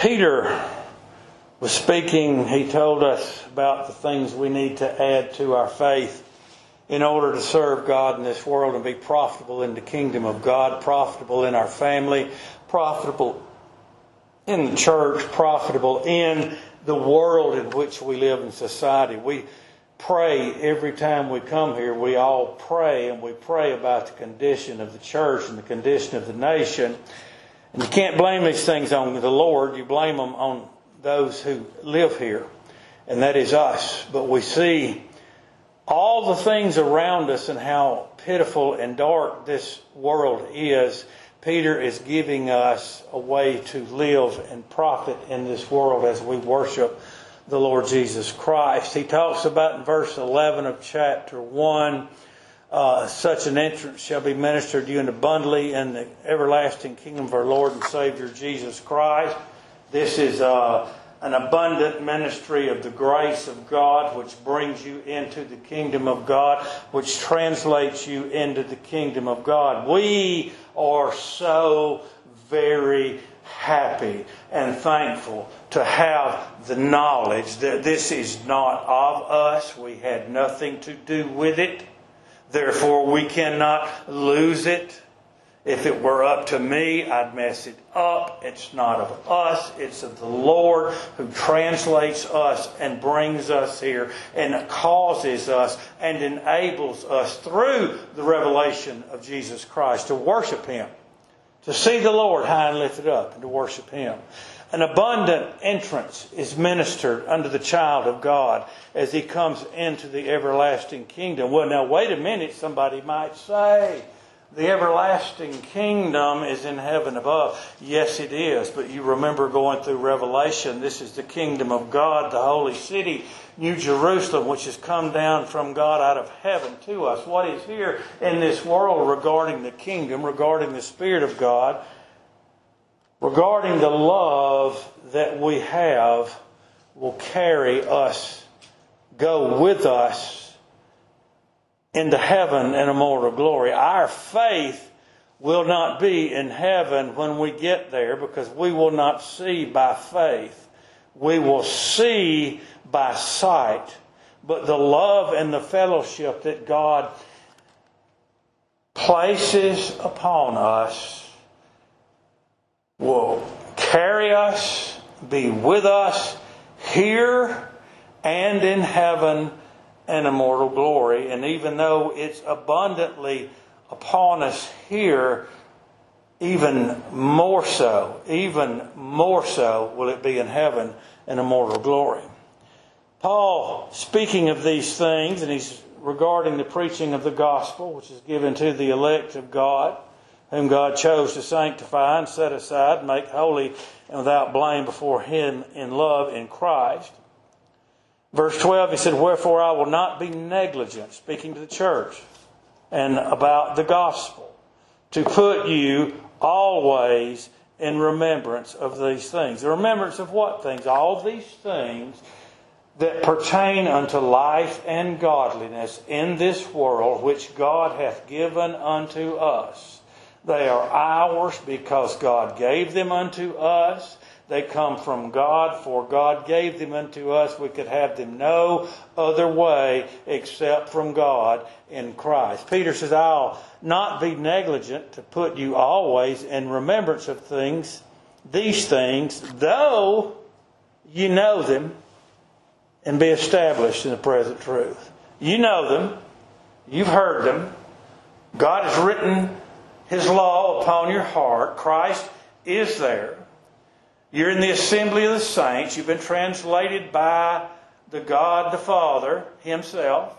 Peter was speaking, he told us about the things we need to add to our faith in order to serve God in this world and be profitable in the kingdom of God, profitable in our family, profitable in the church, profitable in the world in which we live in society. We pray every time we come here. We all pray and we pray about the condition of the church and the condition of the nation. And you can't blame these things on the Lord. You blame them on those who live here, and that is us. But we see all the things around us and how pitiful and dark this world is. Peter is giving us a way to live and profit in this world as we worship the Lord Jesus Christ. He talks about in verse 11 of chapter 1 uh, such an entrance shall be ministered to you abundantly in the everlasting kingdom of our Lord and Savior Jesus Christ. This is uh, an abundant ministry of the grace of God, which brings you into the kingdom of God, which translates you into the kingdom of God. We are so very happy and thankful to have the knowledge that this is not of us. We had nothing to do with it. Therefore, we cannot lose it. If it were up to me, I'd mess it up. It's not of us, it's of the Lord who translates us and brings us here and causes us and enables us through the revelation of Jesus Christ to worship Him, to see the Lord high and lifted up, and to worship Him. An abundant entrance is ministered unto the child of God as he comes into the everlasting kingdom. Well, now, wait a minute, somebody might say. The everlasting kingdom is in heaven above. Yes, it is. But you remember going through Revelation, this is the kingdom of God, the holy city, New Jerusalem, which has come down from God out of heaven to us. What is here in this world regarding the kingdom, regarding the Spirit of God, regarding the love that we have, will carry us, go with us into heaven and immortal glory. Our faith will not be in heaven when we get there because we will not see by faith. We will see by sight. But the love and the fellowship that God places upon us will carry us, be with us here and in heaven and immortal glory. And even though it's abundantly upon us here, even more so, even more so will it be in heaven in immortal glory. Paul, speaking of these things, and he's regarding the preaching of the gospel, which is given to the elect of God, whom God chose to sanctify and set aside, make holy and without blame before Him in love in Christ. Verse 12, he said, Wherefore I will not be negligent, speaking to the church and about the gospel, to put you always in remembrance of these things. The remembrance of what things? All these things that pertain unto life and godliness in this world, which God hath given unto us. They are ours because God gave them unto us they come from God, for God gave them unto us. We could have them no other way except from God in Christ. Peter says, I'll not be negligent to put you always in remembrance of things, these things, though you know them and be established in the present truth. You know them. You've heard them. God has written His law upon your heart. Christ is there. You're in the assembly of the saints. You've been translated by the God the Father Himself.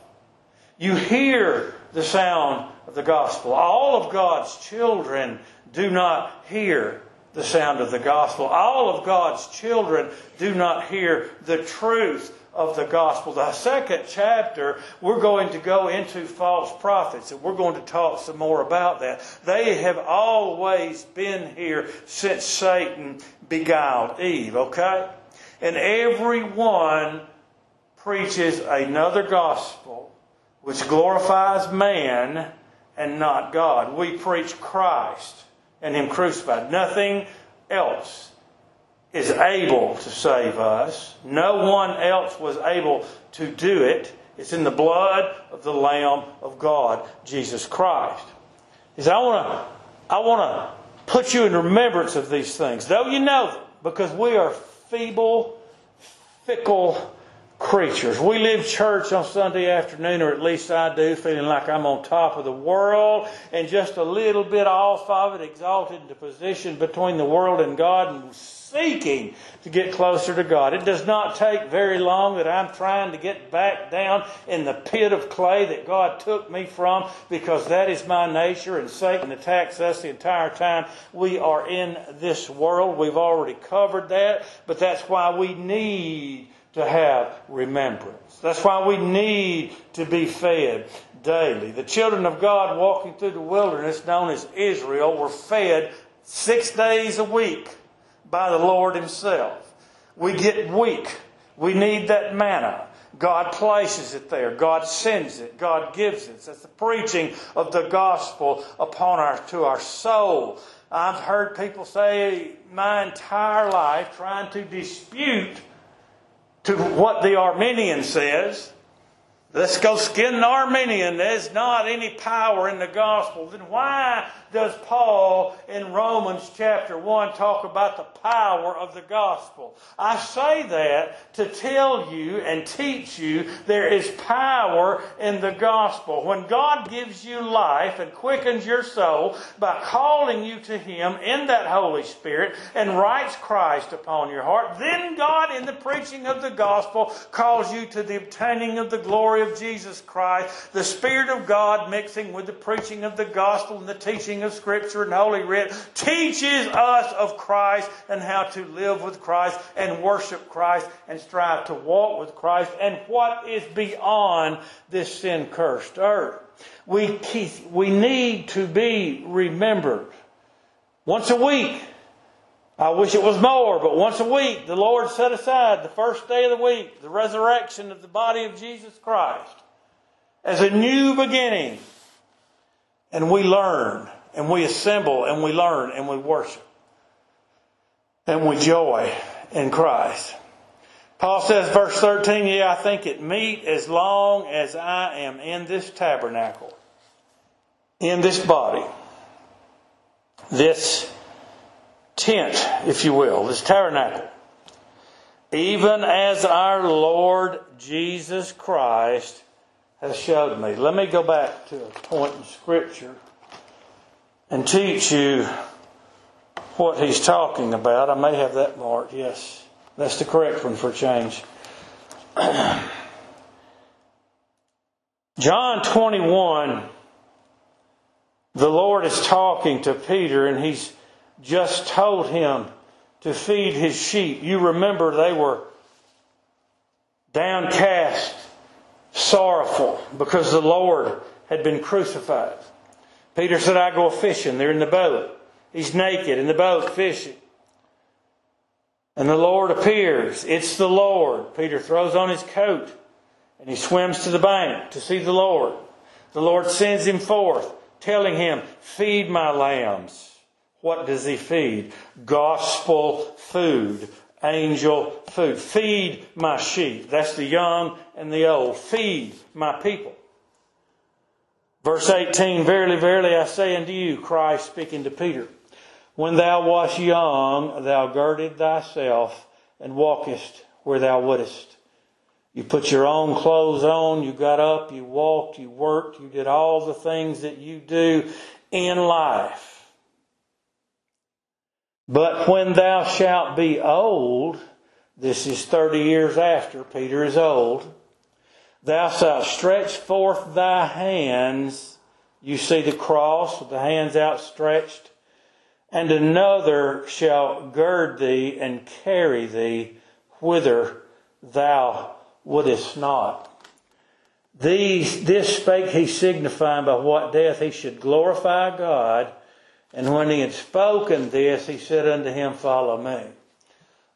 You hear the sound of the gospel. All of God's children do not hear the sound of the gospel. All of God's children do not hear the truth of the gospel. The second chapter, we're going to go into false prophets, and we're going to talk some more about that. They have always been here since Satan beguiled Eve, okay? And everyone preaches another gospel which glorifies man and not God. We preach Christ and Him crucified, nothing else. Is able to save us. No one else was able to do it. It's in the blood of the Lamb of God, Jesus Christ. He said, I want to, I want to put you in remembrance of these things, though you know them, because we are feeble, fickle creatures. We leave church on Sunday afternoon, or at least I do, feeling like I'm on top of the world and just a little bit off of it, exalted into position between the world and God and seeking to get closer to God. It does not take very long that I'm trying to get back down in the pit of clay that God took me from because that is my nature and Satan attacks us the entire time we are in this world. We've already covered that, but that's why we need to have remembrance. That's why we need to be fed daily. The children of God walking through the wilderness, known as Israel, were fed six days a week by the Lord Himself. We get weak. We need that manna. God places it there. God sends it. God gives it. That's the preaching of the gospel upon our to our soul. I've heard people say my entire life trying to dispute to what the Arminian says. Let's go skin an Arminian. There's not any power in the gospel. Then why does Paul in Romans chapter 1 talk about the power of the gospel? I say that to tell you and teach you there is power in the gospel. When God gives you life and quickens your soul by calling you to Him in that Holy Spirit and writes Christ upon your heart, then God in the preaching of the gospel calls you to the obtaining of the glory of Jesus Christ, the Spirit of God mixing with the preaching of the gospel and the teaching of Scripture and Holy Writ teaches us of Christ and how to live with Christ and worship Christ and strive to walk with Christ and what is beyond this sin cursed earth. We, we need to be remembered. Once a week, I wish it was more, but once a week, the Lord set aside the first day of the week, the resurrection of the body of Jesus Christ, as a new beginning. And we learn and we assemble and we learn and we worship and we joy in Christ. Paul says, verse 13, yeah, I think it meet as long as I am in this tabernacle, in this body, this tent, if you will, this tabernacle, even as our Lord Jesus Christ has showed me. Let me go back to a point in Scripture and teach you what he's talking about. I may have that marked, yes. That's the correct one for change. John 21, the Lord is talking to Peter and he's just told him to feed his sheep. You remember they were downcast, sorrowful because the Lord had been crucified. Peter said, I go fishing. They're in the boat. He's naked in the boat fishing. And the Lord appears. It's the Lord. Peter throws on his coat and he swims to the bank to see the Lord. The Lord sends him forth, telling him, Feed my lambs. What does he feed? Gospel food, angel food. Feed my sheep. That's the young and the old. Feed my people. Verse 18, Verily, verily, I say unto you, Christ speaking to Peter, when thou wast young, thou girded thyself and walkest where thou wouldest. You put your own clothes on, you got up, you walked, you worked, you did all the things that you do in life. But when thou shalt be old, this is 30 years after Peter is old, Thou shalt stretch forth thy hands. You see the cross with the hands outstretched. And another shall gird thee and carry thee whither thou wouldest not. These, this spake he signifying by what death he should glorify God. And when he had spoken this, he said unto him, Follow me.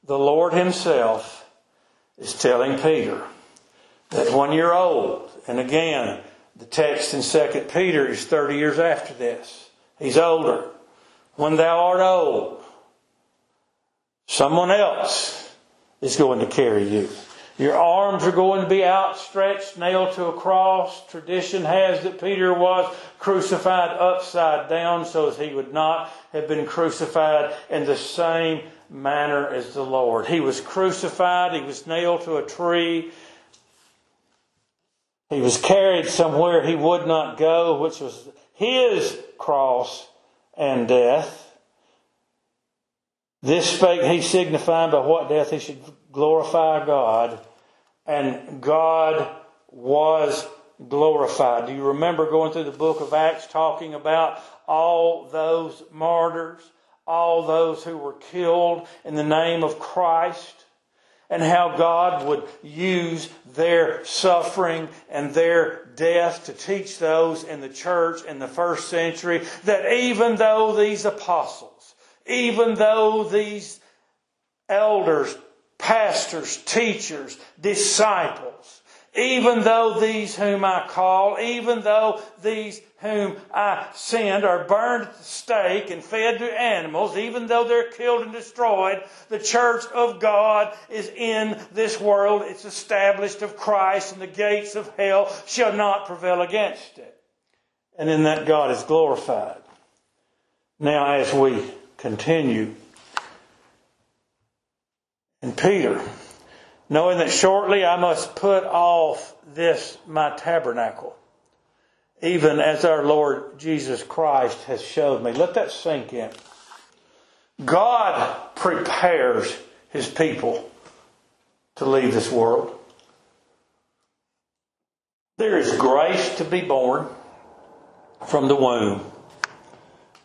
The Lord himself is telling Peter, that one year old. And again, the text in 2 Peter is 30 years after this. He's older. When thou art old, Someone else is going to carry you. Your arms are going to be outstretched, nailed to a cross. Tradition has that Peter was crucified upside down so as he would not have been crucified in the same manner as the Lord. He was crucified, he was nailed to a tree, he was carried somewhere he would not go, which was his cross and death. This spake he signifying by what death he should glorify God. And God was glorified. Do you remember going through the book of Acts talking about all those martyrs, all those who were killed in the name of Christ? and how God would use their suffering and their death to teach those in the church in the first century that even though these apostles, even though these elders, pastors, teachers, disciples, even though these whom I call, even though these whom I send are burned at the stake and fed to animals, even though they're killed and destroyed, the church of God is in this world. It's established of Christ, and the gates of hell shall not prevail against it. And in that God is glorified. Now, as we continue, and Peter, knowing that shortly I must put off this my tabernacle, even as our Lord Jesus Christ has showed me. Let that sink in. God prepares his people to leave this world. There is grace to be born from the womb.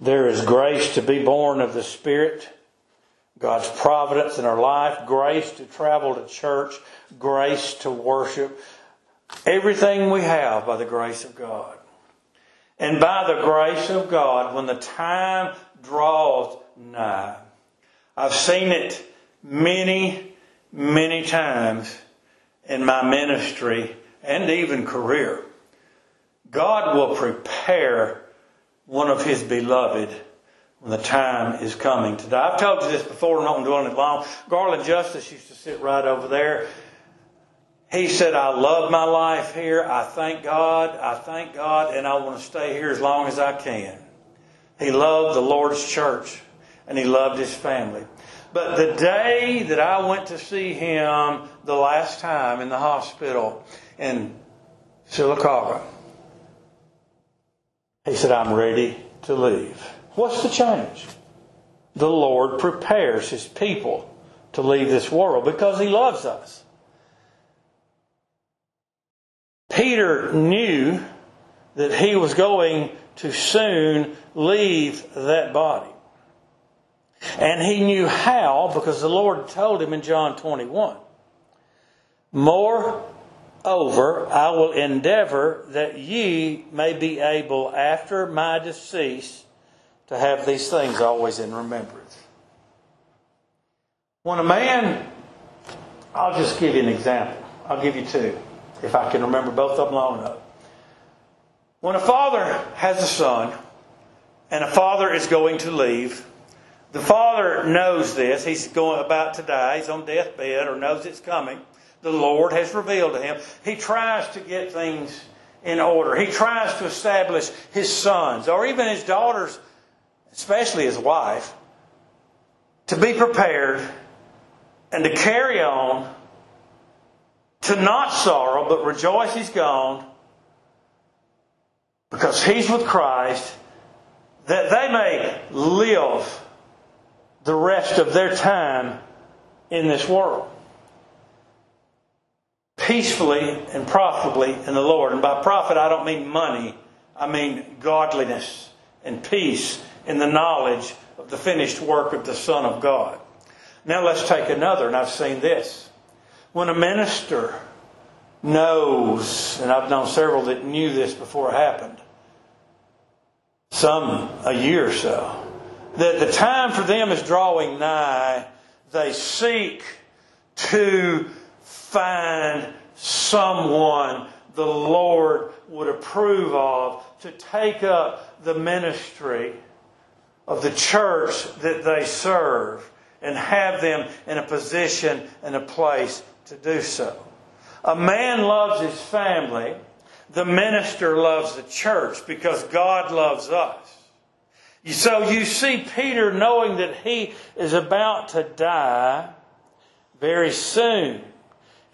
There is grace to be born of the Spirit God's providence in our life, grace to travel to church, grace to worship. Everything we have by the grace of God. And by the grace of God, when the time draws nigh, I've seen it many, many times in my ministry and even career. God will prepare one of His beloved when the time is coming to die. I've told you this before, and I'm not doing it long. Garland Justice used to sit right over there. He said, I love my life here. I thank God. I thank God, and I want to stay here as long as I can. He loved the Lord's church, and he loved his family. But the day that I went to see him the last time in the hospital in Sylacauga, he said, I'm ready to leave. What's the change? The Lord prepares His people to leave this world because He loves us. Peter knew that he was going to soon leave that body. And he knew how because the Lord told him in John 21. Moreover, I will endeavor that ye may be able after my decease to have these things always in remembrance. When a man, I'll just give you an example. I'll give you two, if I can remember both of them long enough. When a father has a son, and a father is going to leave, the father knows this. He's going about to die. He's on deathbed or knows it's coming. The Lord has revealed to him. He tries to get things in order. He tries to establish his sons or even his daughters especially his wife, to be prepared and to carry on, to not sorrow, but rejoice he's gone, because he's with Christ, that they may live the rest of their time in this world. Peacefully and profitably in the Lord. And by profit, I don't mean money, I mean godliness and peace in the knowledge of the finished work of the Son of God. Now let's take another, and I've seen this. When a minister knows, and I've known several that knew this before it happened, some a year or so, that the time for them is drawing nigh, they seek to find someone the Lord would approve of to take up the ministry of the church that they serve and have them in a position and a place to do so. A man loves his family. The minister loves the church because God loves us. So you see Peter knowing that he is about to die very soon.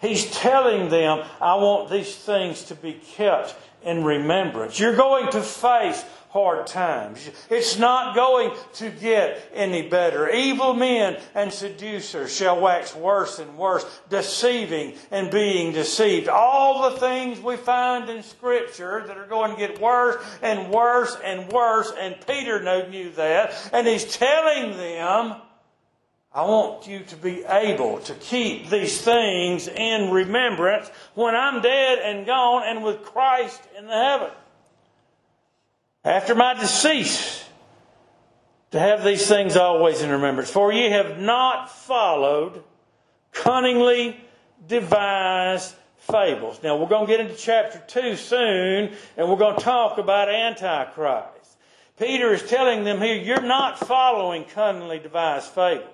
He's telling them, I want these things to be kept in remembrance. You're going to face hard times. It's not going to get any better. Evil men and seducers shall wax worse and worse, deceiving and being deceived. All the things we find in Scripture that are going to get worse and worse and worse, and Peter knew that, and he's telling them, I want you to be able to keep these things in remembrance when I'm dead and gone and with Christ in the heaven after my decease, to have these things always in remembrance. For ye have not followed cunningly devised fables. Now we're going to get into chapter 2 soon, and we're going to talk about Antichrist. Peter is telling them here, you're not following cunningly devised fables.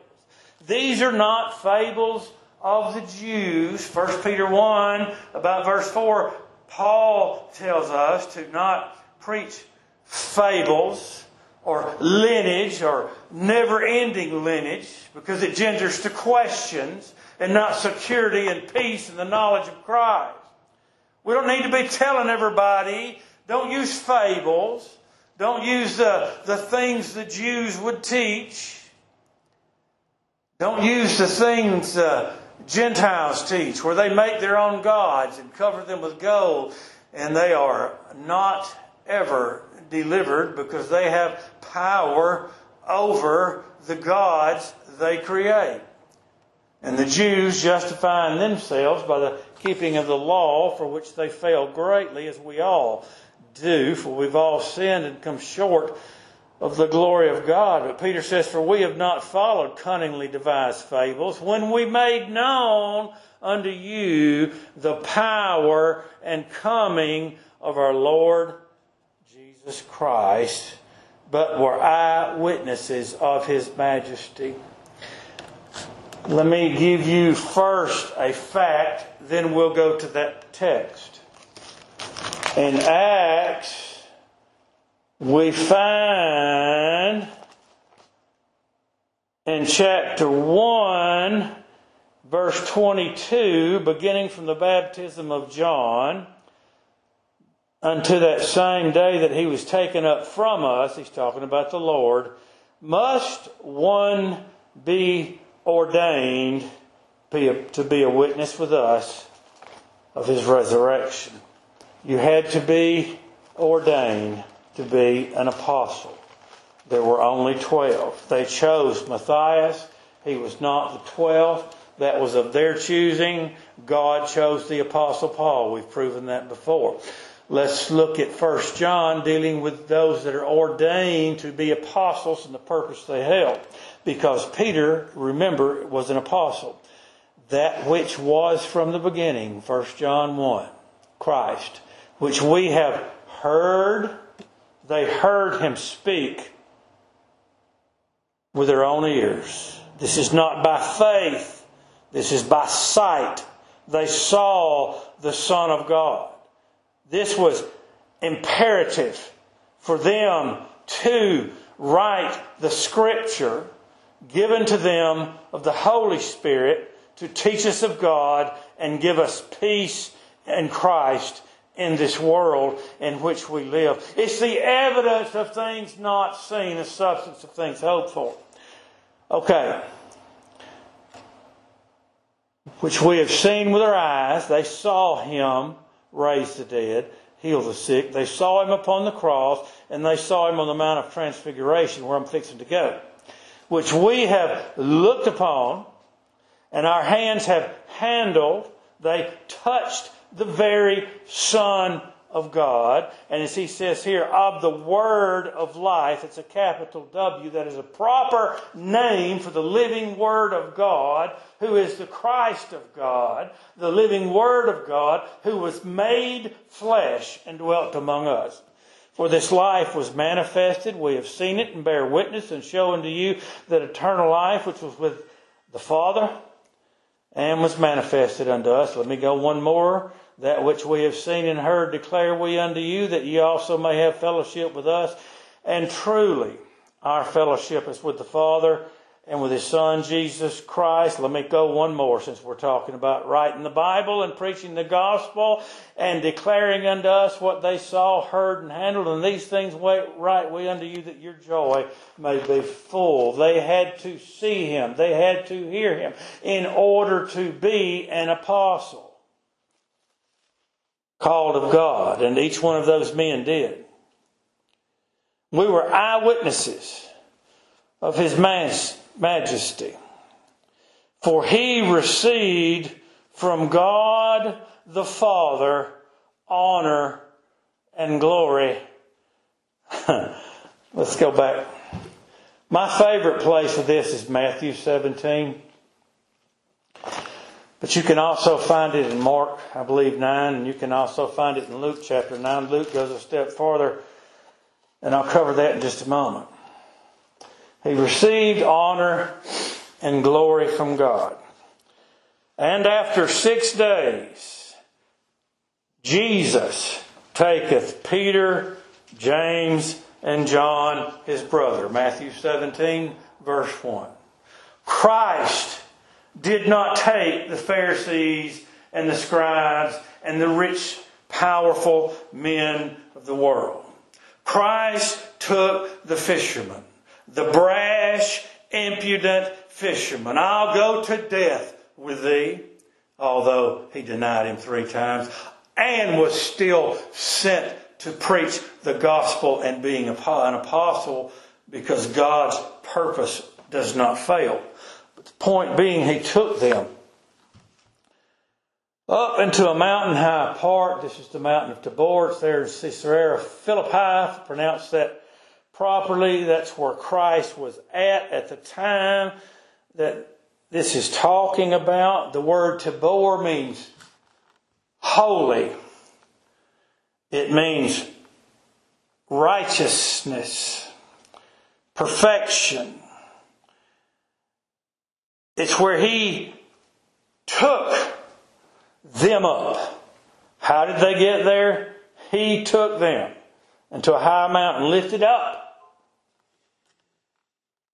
These are not fables of the Jews. 1 Peter 1, about verse 4, Paul tells us to not preach fables or lineage or never ending lineage because it genders to questions and not security and peace and the knowledge of Christ. We don't need to be telling everybody, don't use fables, don't use the, the things the Jews would teach, don't use the things uh, Gentiles teach where they make their own gods and cover them with gold and they are not ever delivered because they have power over the gods they create. And the Jews justifying themselves by the keeping of the law for which they fail greatly, as we all do, for we've all sinned and come short of the glory of God. But Peter says, For we have not followed cunningly devised fables when we made known unto you the power and coming of our Lord Jesus Christ, but were eyewitnesses of his majesty. Let me give you first a fact, then we'll go to that text. In Acts, we find in chapter 1, verse 22, beginning from the baptism of John, unto that same day that he was taken up from us, he's talking about the Lord, must one be ordained to be a witness with us of his resurrection. You had to be ordained to be an apostle. There were only 12. They chose Matthias. He was not the 12th. That was of their choosing. God chose the apostle Paul. We've proven that before. Let's look at First John dealing with those that are ordained to be apostles and the purpose they held. Because Peter, remember, was an apostle. That which was from the beginning, First John 1, Christ, which we have heard, they heard him speak with their own ears. This is not by faith, this is by sight. They saw the Son of God. This was imperative for them to write the scripture given to them of the Holy Spirit to teach us of God and give us peace in Christ in this world in which we live. It's the evidence of things not seen, the substance of things hoped for. Okay. Which we have seen with our eyes. They saw him raised the dead, heal the sick. They saw him upon the cross, and they saw him on the Mount of Transfiguration, where I'm fixing to go, which we have looked upon, and our hands have handled. They touched the very Son of God. And as he says here, of the Word of life, it's a capital W, that is a proper name for the living Word of God, who is the Christ of God, the living Word of God, who was made flesh and dwelt among us. For this life was manifested, we have seen it and bear witness and show unto you that eternal life which was with the Father and was manifested unto us. Let me go one more. That which we have seen and heard declare we unto you, that ye also may have fellowship with us. And truly, our fellowship is with the Father and with His Son, Jesus Christ. Let me go one more since we're talking about writing the Bible and preaching the gospel and declaring unto us what they saw, heard, and handled. And these things write we unto you that your joy may be full. They had to see Him. They had to hear Him in order to be an apostle called of God. And each one of those men did. We were eyewitnesses of His majesty. For he received from God the Father honor and glory. Let's go back. My favorite place of this is Matthew 17. But you can also find it in Mark, I believe, 9, and you can also find it in Luke chapter 9. Luke goes a step farther, and I'll cover that in just a moment. He received honor and glory from God. And after six days, Jesus taketh Peter, James, and John, his brother. Matthew 17, verse 1. Christ did not take the Pharisees and the scribes and the rich, powerful men of the world. Christ took the fishermen the brash, impudent fisherman. I'll go to death with thee, although he denied him three times, and was still sent to preach the gospel and being an apostle because God's purpose does not fail. Point being, he took them up into a mountain high part. This is the mountain of Tabor. It's there in Caesarea Philippi. Pronounce that properly. That's where Christ was at at the time that this is talking about. The word Tabor means holy. It means righteousness, perfection. It's where he took them up. How did they get there? He took them into a high mountain, lifted up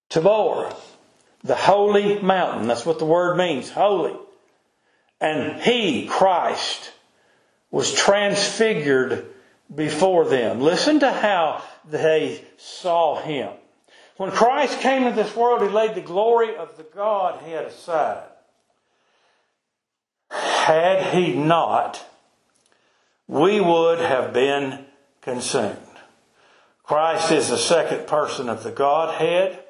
Tabor, the holy mountain. That's what the word means, holy. And he, Christ, was transfigured before them. Listen to how they saw him. When Christ came into this world, he laid the glory of the Godhead aside. Had he not, we would have been consumed. Christ is the second person of the Godhead.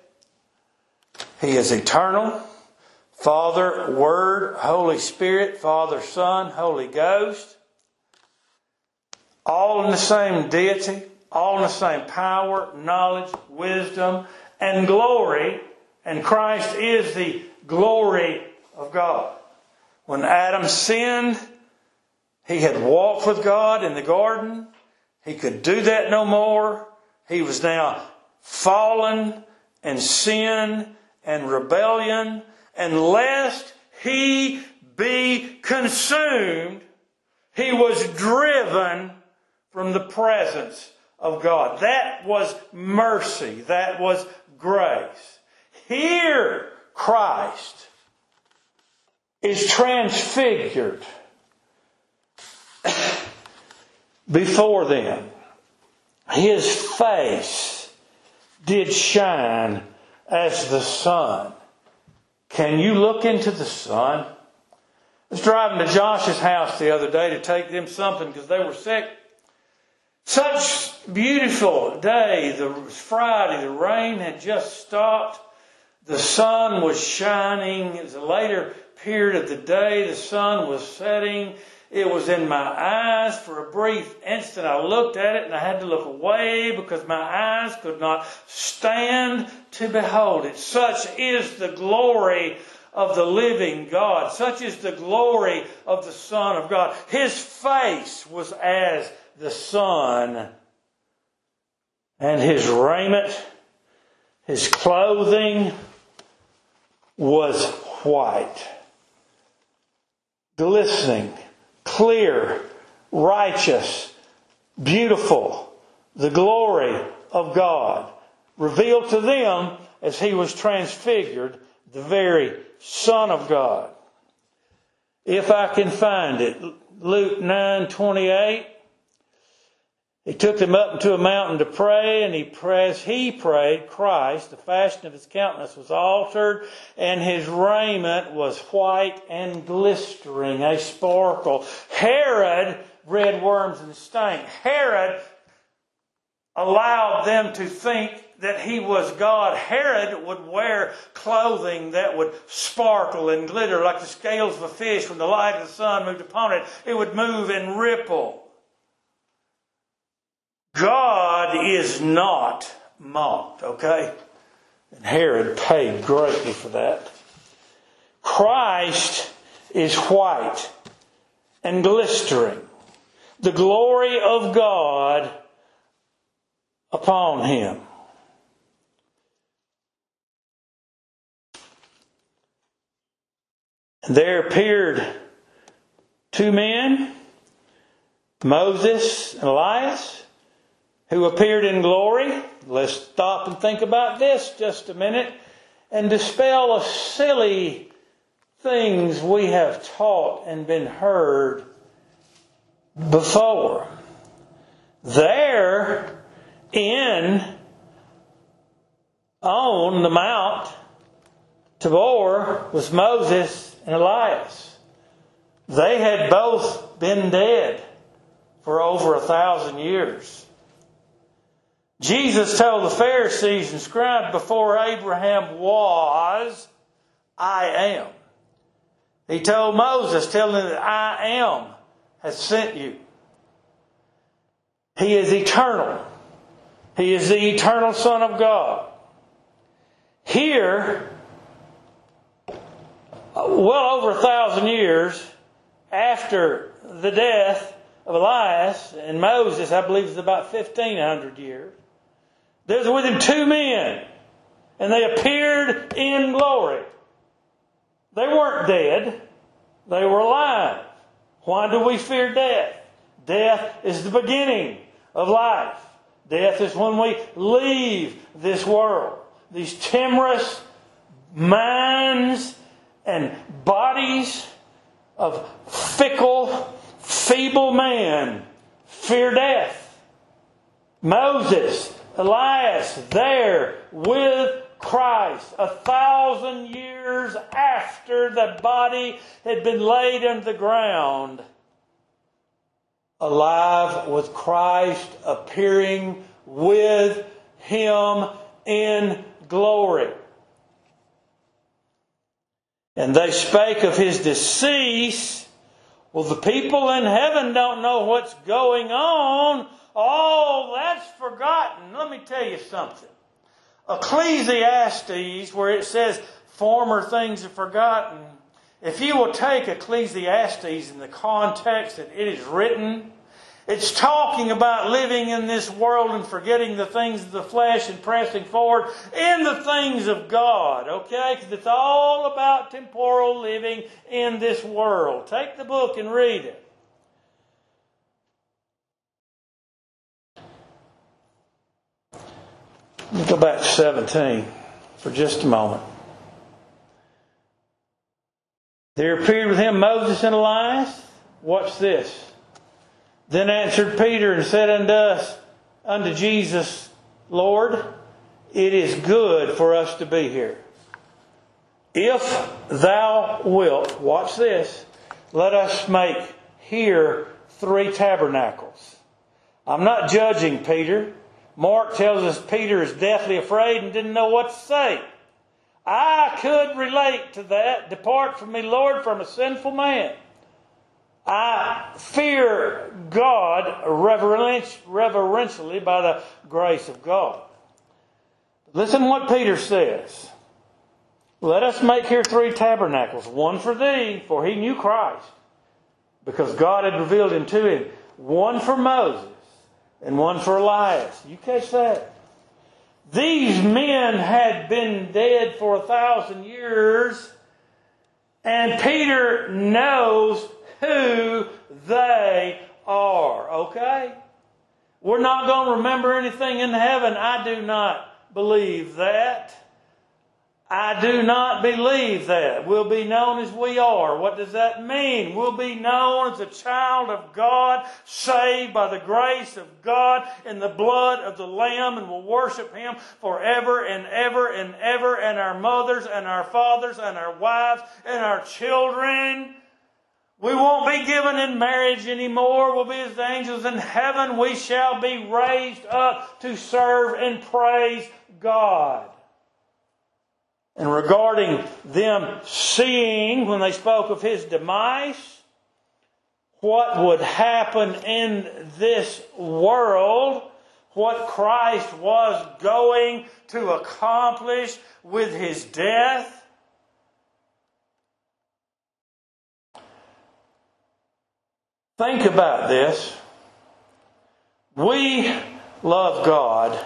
He is eternal. Father, Word, Holy Spirit, Father, Son, Holy Ghost. All in the same deity, all in the same power, knowledge, wisdom, and glory. And Christ is the glory of God. When Adam sinned, he had walked with God in the garden. He could do that no more. He was now fallen and sin and rebellion, and lest he be consumed, he was driven from the presence of God. That was mercy. That was grace. Here, Christ is transfigured before them. His face did shine as the sun. Can you look into the sun? I was driving to Josh's house the other day to take them something because they were sick. Such beautiful day. The Friday, the rain had just stopped. The sun was shining. It was a later period of the day. The sun was setting. It was in my eyes for a brief instant. I looked at it and I had to look away because my eyes could not stand to behold it. Such is the glory of the living God. Such is the glory of the Son of God. His face was as the sun, and his raiment, his clothing was white, glistening, clear, righteous, beautiful, the glory of God, revealed to them as he was transfigured, the very Son of God. If I can find it, Luke 9 28. He took them up into a mountain to pray, and he prays, he prayed, Christ, the fashion of his countenance was altered, and his raiment was white and glistering, a sparkle. Herod read worms and stank. Herod allowed them to think that he was God. Herod would wear clothing that would sparkle and glitter like the scales of a fish when the light of the sun moved upon it. It would move and ripple. God is not mocked, okay? And Herod paid greatly for that. Christ is white and glistering. The glory of God upon him. There appeared two men, Moses and Elias, who appeared in glory. Let's stop and think about this just a minute and dispel a silly things we have taught and been heard before. There in on the mount Tabor was Moses and Elias. They had both been dead for over a thousand years. Jesus told the Pharisees and scribes before Abraham was, I am. He told Moses, telling him that I am has sent you. He is eternal. He is the eternal Son of God. Here, well over a thousand years after the death of Elias and Moses, I believe it's about 1500 years, there's with him two men, and they appeared in glory. They weren't dead, they were alive. Why do we fear death? Death is the beginning of life. Death is when we leave this world. These timorous minds and bodies of fickle, feeble man fear death. Moses Elias there with Christ a thousand years after the body had been laid in the ground, alive with Christ appearing with him in glory. And they spake of his decease. Well, the people in heaven don't know what's going on Oh, that's forgotten. Let me tell you something. Ecclesiastes, where it says former things are forgotten, if you will take Ecclesiastes in the context that it is written, it's talking about living in this world and forgetting the things of the flesh and pressing forward in the things of God, okay? Because it's all about temporal living in this world. Take the book and read it. Let me go back to 17 for just a moment. There appeared with him Moses and Elias. Watch this. Then answered Peter and said unto us, unto Jesus, Lord, it is good for us to be here. If thou wilt, watch this, let us make here three tabernacles. I'm not judging Peter. Mark tells us Peter is deathly afraid and didn't know what to say. I could relate to that. Depart from me, Lord, from a sinful man. I fear God reverentially by the grace of God. Listen what Peter says. Let us make here three tabernacles, one for thee, for he knew Christ, because God had revealed him to him, one for Moses and one for Elias. You catch that? These men had been dead for a thousand years, And Peter knows who they are, okay? We're not going to remember anything in heaven. I do not believe that. I do not believe that. We'll be known as we are. What does that mean? We'll be known as a child of God, saved by the grace of God in the blood of the Lamb, and will worship Him forever and ever and ever, and our mothers and our fathers and our wives and our children. We won't be given in marriage anymore. We'll be as angels in heaven. We shall be raised up to serve and praise God. And regarding them seeing, when they spoke of his demise, what would happen in this world, what Christ was going to accomplish with his death, Think about this. We love God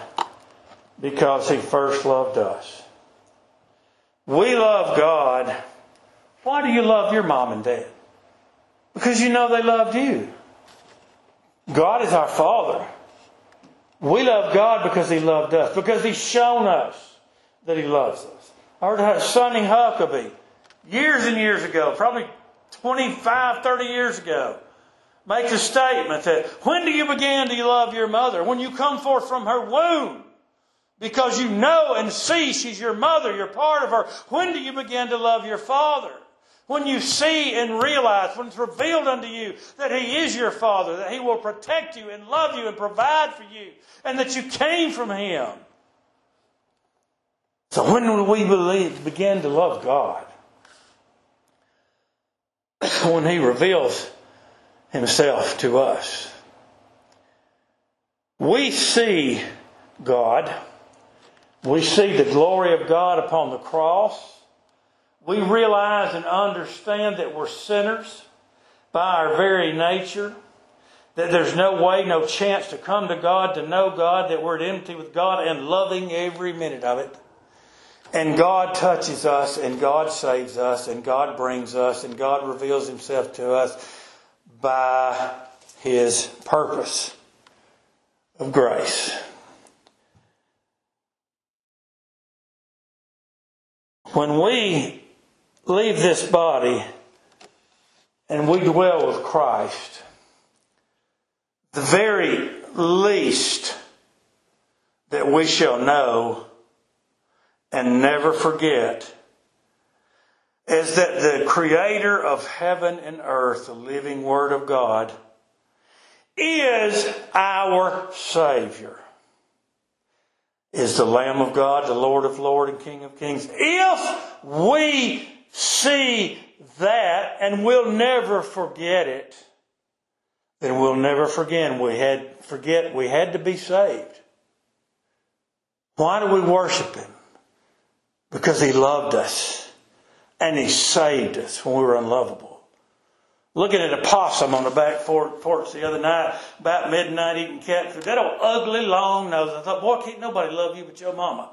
because He first loved us. We love God. Why do you love your mom and dad? Because you know they loved you. God is our Father. We love God because He loved us, because He's shown us that He loves us. I heard Sonny Huckabee years and years ago, probably 25, 30 years ago, makes a statement that when do you begin to love your mother? When you come forth from her womb because you know and see she's your mother, you're part of her. When do you begin to love your father? When you see and realize, when it's revealed unto you that He is your Father, that He will protect you and love you and provide for you, and that you came from Him. So when we believe, begin to love God? when He reveals Himself to us. We see God we see the glory of God upon the cross. We realize and understand that we're sinners by our very nature, that there's no way, no chance to come to God, to know God, that we're at enmity with God and loving every minute of it. And God touches us, and God saves us, and God brings us, and God reveals Himself to us by His purpose of grace. When we leave this body and we dwell with Christ, the very least that we shall know and never forget is that the creator of heaven and earth, the living word of God, is our Savior is the Lamb of God, the Lord of Lords and King of Kings. If we see that and we'll never forget it, then we'll never forget we had forget we had to be saved. Why do we worship Him? Because He loved us and He saved us when we were unlovable. Looking at a possum on the back porch the other night, about midnight eating cat food. That old ugly long nose. I thought, boy, can't nobody love you but your mama.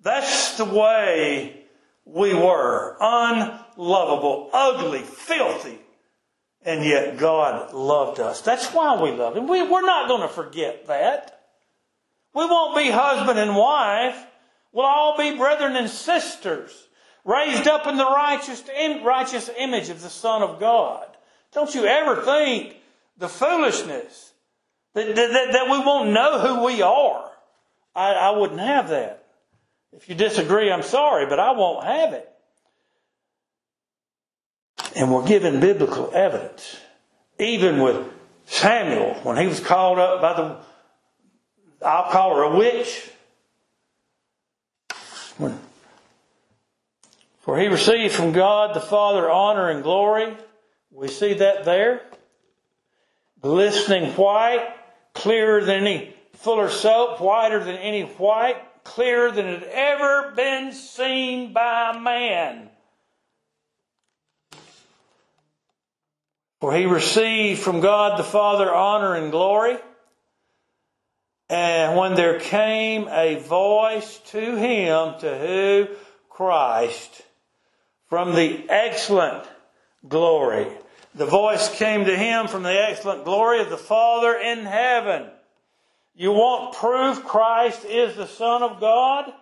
That's the way we were. Unlovable, ugly, filthy. And yet God loved us. That's why we love Him. We, we're not going to forget that. We won't be husband and wife. We'll all be brethren and sisters raised up in the righteous, righteous image of the Son of God. Don't you ever think the foolishness that, that, that we won't know who we are. I, I wouldn't have that. If you disagree, I'm sorry, but I won't have it. And we're given biblical evidence. Even with Samuel, when he was called up by the, I'll call her a witch. For he received from God the Father honor and glory we see that there. Glistening white, clearer than any fuller soap, whiter than any white, clearer than it had ever been seen by man. For he received from God the Father honor and glory. And when there came a voice to him, to who? Christ from the excellent glory. The voice came to him from the excellent glory of the Father in heaven. You want proof Christ is the Son of God?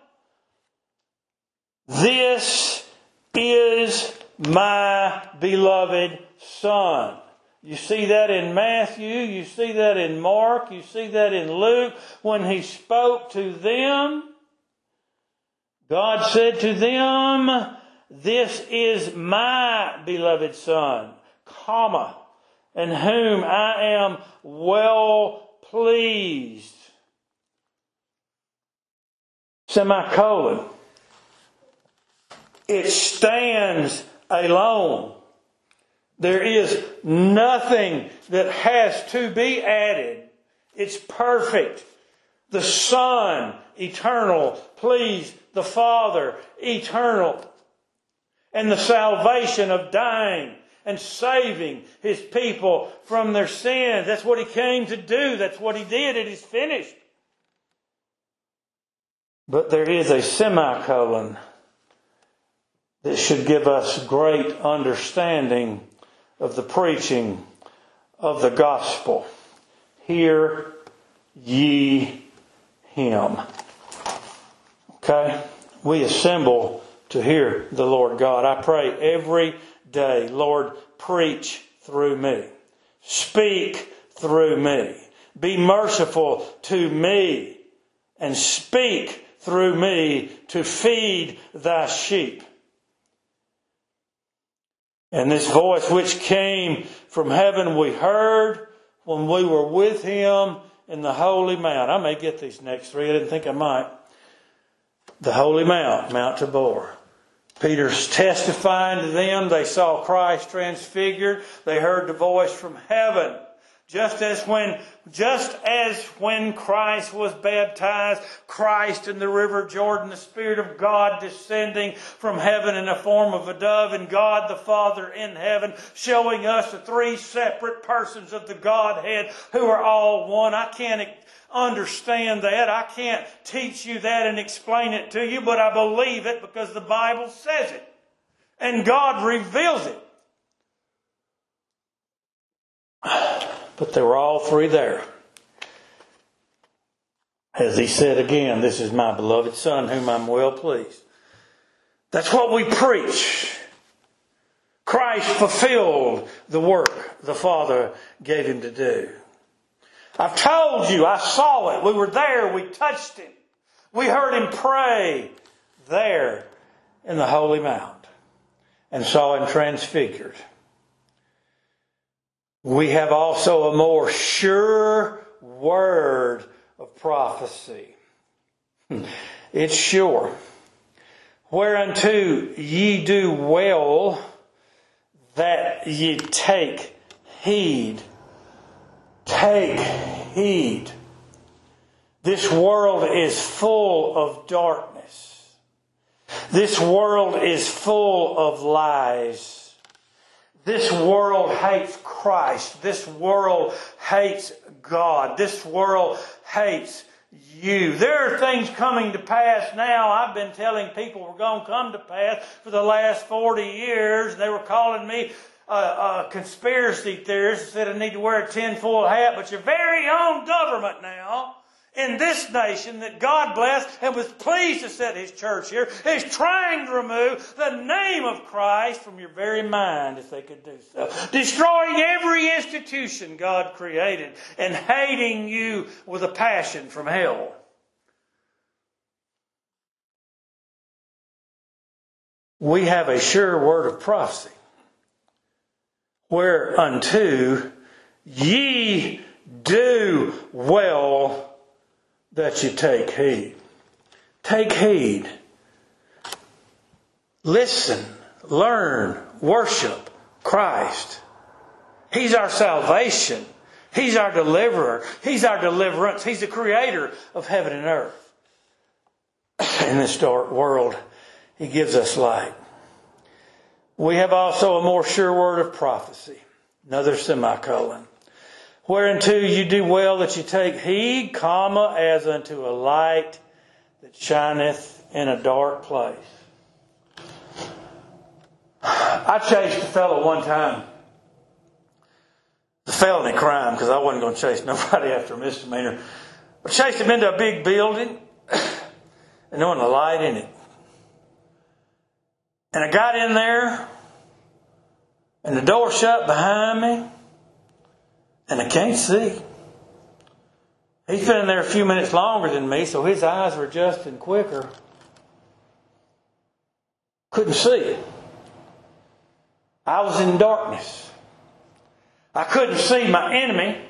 This is my beloved Son. You see that in Matthew, you see that in Mark, you see that in Luke. When he spoke to them, God said to them, This is my beloved Son, comma, in whom I am well pleased. Semicolon. It stands alone. There is nothing that has to be added. It's perfect. The Son, eternal, please the Father, eternal. And the salvation of dying and saving his people from their sins. That's what he came to do. That's what he did. It is finished. But there is a semicolon that should give us great understanding of the preaching of the gospel. Hear ye him. Okay? We assemble to hear the Lord God. I pray every day, Lord, preach through me. Speak through me. Be merciful to me and speak through me to feed thy sheep. And this voice which came from heaven we heard when we were with him in the holy mount. I may get these next three. I didn't think I might. The holy mount, Mount Tabor. Peter's testifying to them. They saw Christ transfigured. They heard the voice from heaven. Just as when, just as when Christ was baptized, Christ in the river Jordan, the Spirit of God descending from heaven in the form of a dove, and God the Father in heaven, showing us the three separate persons of the Godhead who are all one. I can't understand that. I can't teach you that and explain it to you, but I believe it because the Bible says it. And God reveals it. But they were all three there. As he said again, this is my beloved Son whom I'm well pleased. That's what we preach. Christ fulfilled the work the Father gave him to do. I've told you, I saw it. We were there. We touched him. We heard him pray there in the Holy Mount and saw him transfigured. We have also a more sure word of prophecy. It's sure. Whereunto ye do well that ye take heed Take heed. This world is full of darkness. This world is full of lies. This world hates Christ. This world hates God. This world hates you. There are things coming to pass now. I've been telling people we're going to come to pass for the last 40 years. They were calling me a, a conspiracy theorist said I need to wear a tinfoil hat, but your very own government now in this nation that God blessed and was pleased to set His church here is trying to remove the name of Christ from your very mind if they could do so. Destroying every institution God created and hating you with a passion from hell. We have a sure word of prophecy whereunto ye do well that you take heed. Take heed. Listen, learn, worship Christ. He's our salvation. He's our deliverer. He's our deliverance. He's the creator of heaven and earth. In this dark world, He gives us light. We have also a more sure word of prophecy. Another semicolon. Whereunto you do well that you take heed, comma, as unto a light that shineth in a dark place. I chased a fellow one time. The felony crime, because I wasn't going to chase nobody after a misdemeanor. I chased him into a big building and there wasn't a light in it. And I got in there and the door shut behind me and I can't see. He's been in there a few minutes longer than me, so his eyes were adjusting quicker. Couldn't see. I was in darkness. I couldn't see my enemy.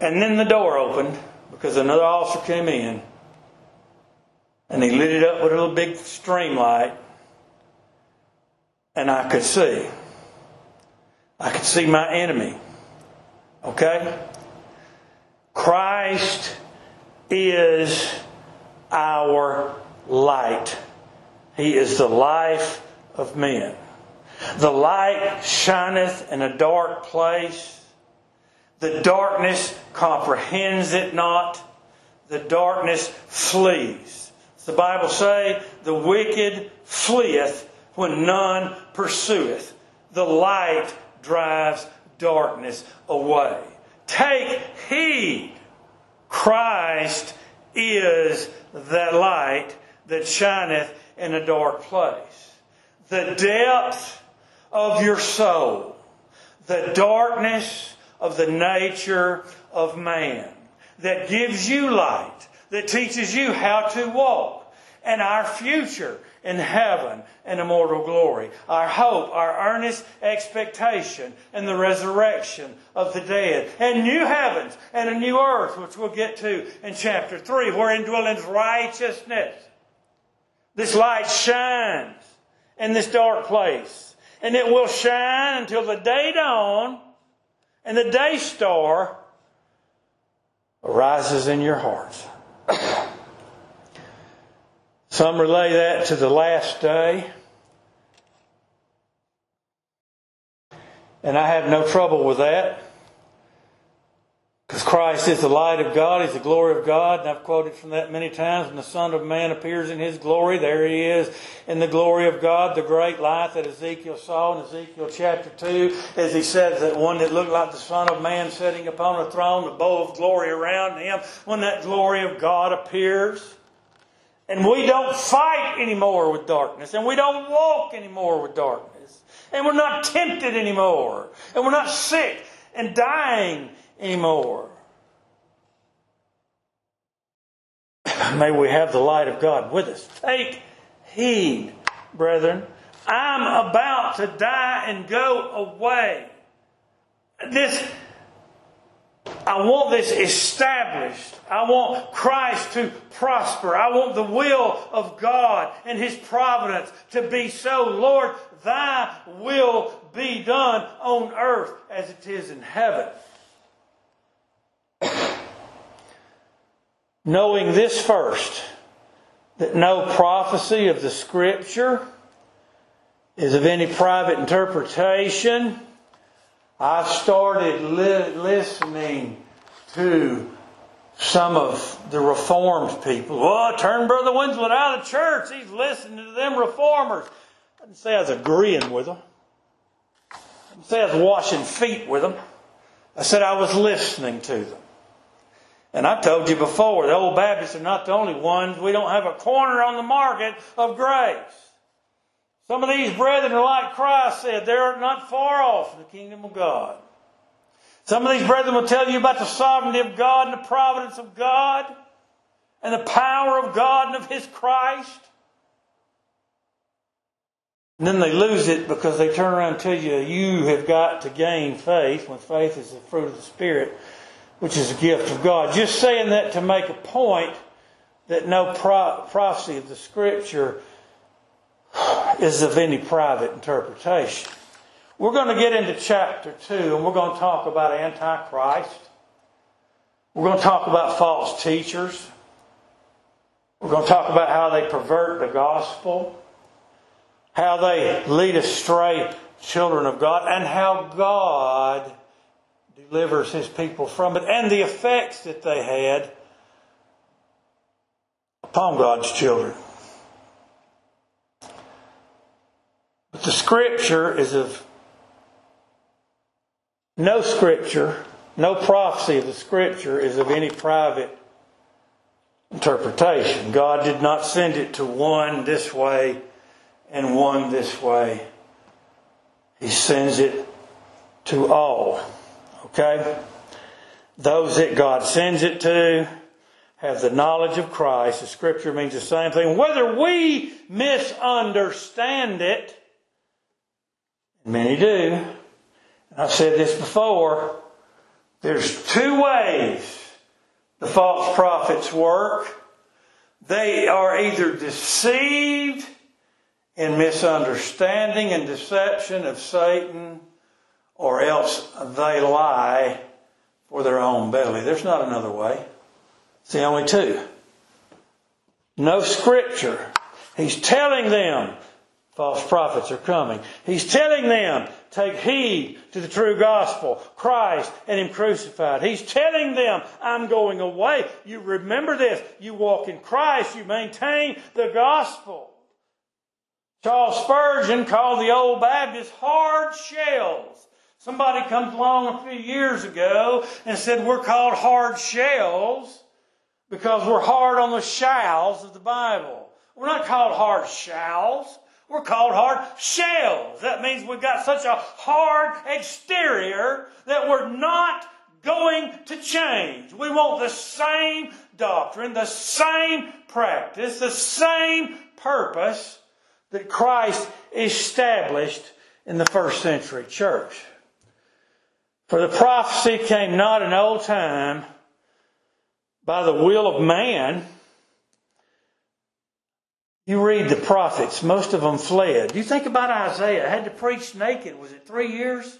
And then the door opened because another officer came in and he lit it up with a little big Streamlight and I could see. I could see my enemy. Okay? Christ is our light. He is the life of men. The light shineth in a dark place. The darkness comprehends it not. The darkness flees. The Bible say, the wicked fleeth when none pursueth. The light drives darkness away. Take heed. Christ is that light that shineth in a dark place. The depth of your soul, the darkness of the nature of man that gives you light, that teaches you how to walk, and our future in heaven and immortal glory. Our hope, our earnest expectation in the resurrection of the dead. And new heavens and a new earth, which we'll get to in chapter 3, wherein dwelleth righteousness. This light shines in this dark place. And it will shine until the day dawn and the day star arises in your hearts. Some relay that to the last day. And I have no trouble with that. Because Christ is the light of God, He's the glory of God, and I've quoted from that many times. When the Son of Man appears in His glory, there He is in the glory of God, the great light that Ezekiel saw in Ezekiel chapter 2, as he says that one that looked like the Son of Man sitting upon a throne, the bow of glory around Him, when that glory of God appears. And we don't fight anymore with darkness, and we don't walk anymore with darkness, and we're not tempted anymore, and we're not sick and dying anymore. May we have the light of God with us. Take heed, brethren. I'm about to die and go away. This I want this established. I want Christ to prosper. I want the will of God and His providence to be so. Lord, thy will be done on earth as it is in heaven. Knowing this first, that no prophecy of the Scripture is of any private interpretation. I started li- listening to some of the Reformed people. Well, turn Brother Winslow out of the church. He's listening to them reformers. I didn't say I was agreeing with them. I didn't say I was washing feet with them. I said I was listening to them. And I told you before, the old Baptists are not the only ones. We don't have a corner on the market of grace. Some of these brethren are like Christ said, they're not far off in the kingdom of God. Some of these brethren will tell you about the sovereignty of God and the providence of God and the power of God and of His Christ. And then they lose it because they turn around and tell you you have got to gain faith when faith is the fruit of the Spirit which is a gift of God. Just saying that to make a point that no pro- prophecy of the Scripture is of any private interpretation. We're going to get into chapter 2 and we're going to talk about Antichrist. We're going to talk about false teachers. We're going to talk about how they pervert the gospel, how they lead astray children of God, and how God delivers his people from it, and the effects that they had upon God's children. The scripture is of no scripture, no prophecy of the scripture is of any private interpretation. God did not send it to one this way and one this way. He sends it to all. Okay? Those that God sends it to have the knowledge of Christ. The scripture means the same thing. Whether we misunderstand it, many do, and I've said this before, there's two ways the false prophets work. They are either deceived in misunderstanding and deception of Satan, or else they lie for their own belly. There's not another way. It's the only two. No scripture. He's telling them false prophets are coming. He's telling them take heed to the true gospel, Christ and Him crucified. He's telling them I'm going away. You remember this. You walk in Christ. You maintain the gospel. Charles Spurgeon called the old Baptists hard shells. Somebody comes along a few years ago and said we're called hard shells because we're hard on the shells of the Bible. We're not called hard shalls. We're called hard shells. That means we've got such a hard exterior that we're not going to change. We want the same doctrine, the same practice, the same purpose that Christ established in the first century church. For the prophecy came not in old time by the will of man. You read the prophets, most of them fled. You think about Isaiah, had to preach naked, was it three years?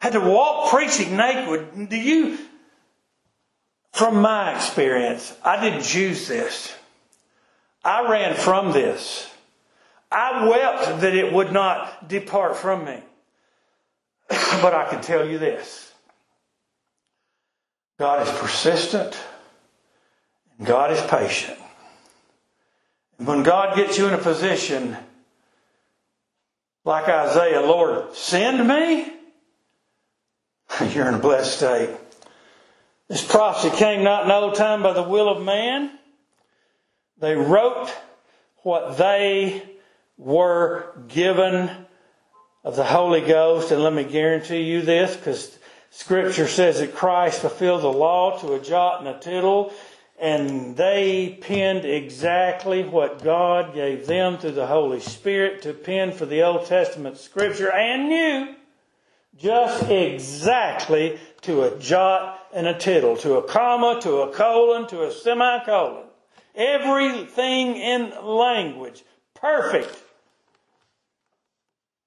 Had to walk preaching naked. Do you, from my experience, I didn't choose this. I ran from this. I wept that it would not depart from me. but I can tell you this God is persistent, and God is patient. When God gets you in a position like Isaiah, Lord, send me, you're in a blessed state. This prophecy came not in old time by the will of man. They wrote what they were given of the Holy Ghost. And let me guarantee you this, because Scripture says that Christ fulfilled the law to a jot and a tittle, and they penned exactly what God gave them through the Holy Spirit to pen for the Old Testament Scripture and New, just exactly to a jot and a tittle, to a comma, to a colon, to a semicolon. Everything in language, perfect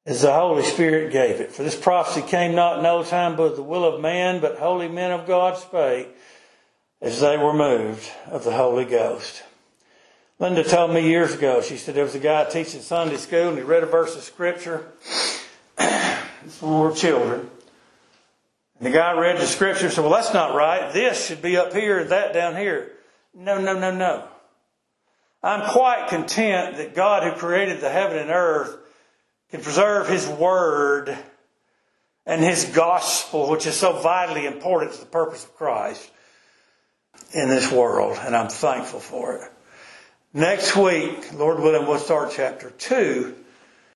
as the Holy Spirit gave it. For this prophecy came not in old time but the will of man, but holy men of God spake as they were moved of the Holy Ghost. Linda told me years ago, she said there was a guy teaching Sunday school and he read a verse of scripture. we were children. And the guy read the scripture and said, well, that's not right. This should be up here that down here. No, no, no, no. I'm quite content that God who created the heaven and earth can preserve His Word and His gospel, which is so vitally important to the purpose of Christ in this world, and I'm thankful for it. Next week, Lord willing, we'll start chapter 2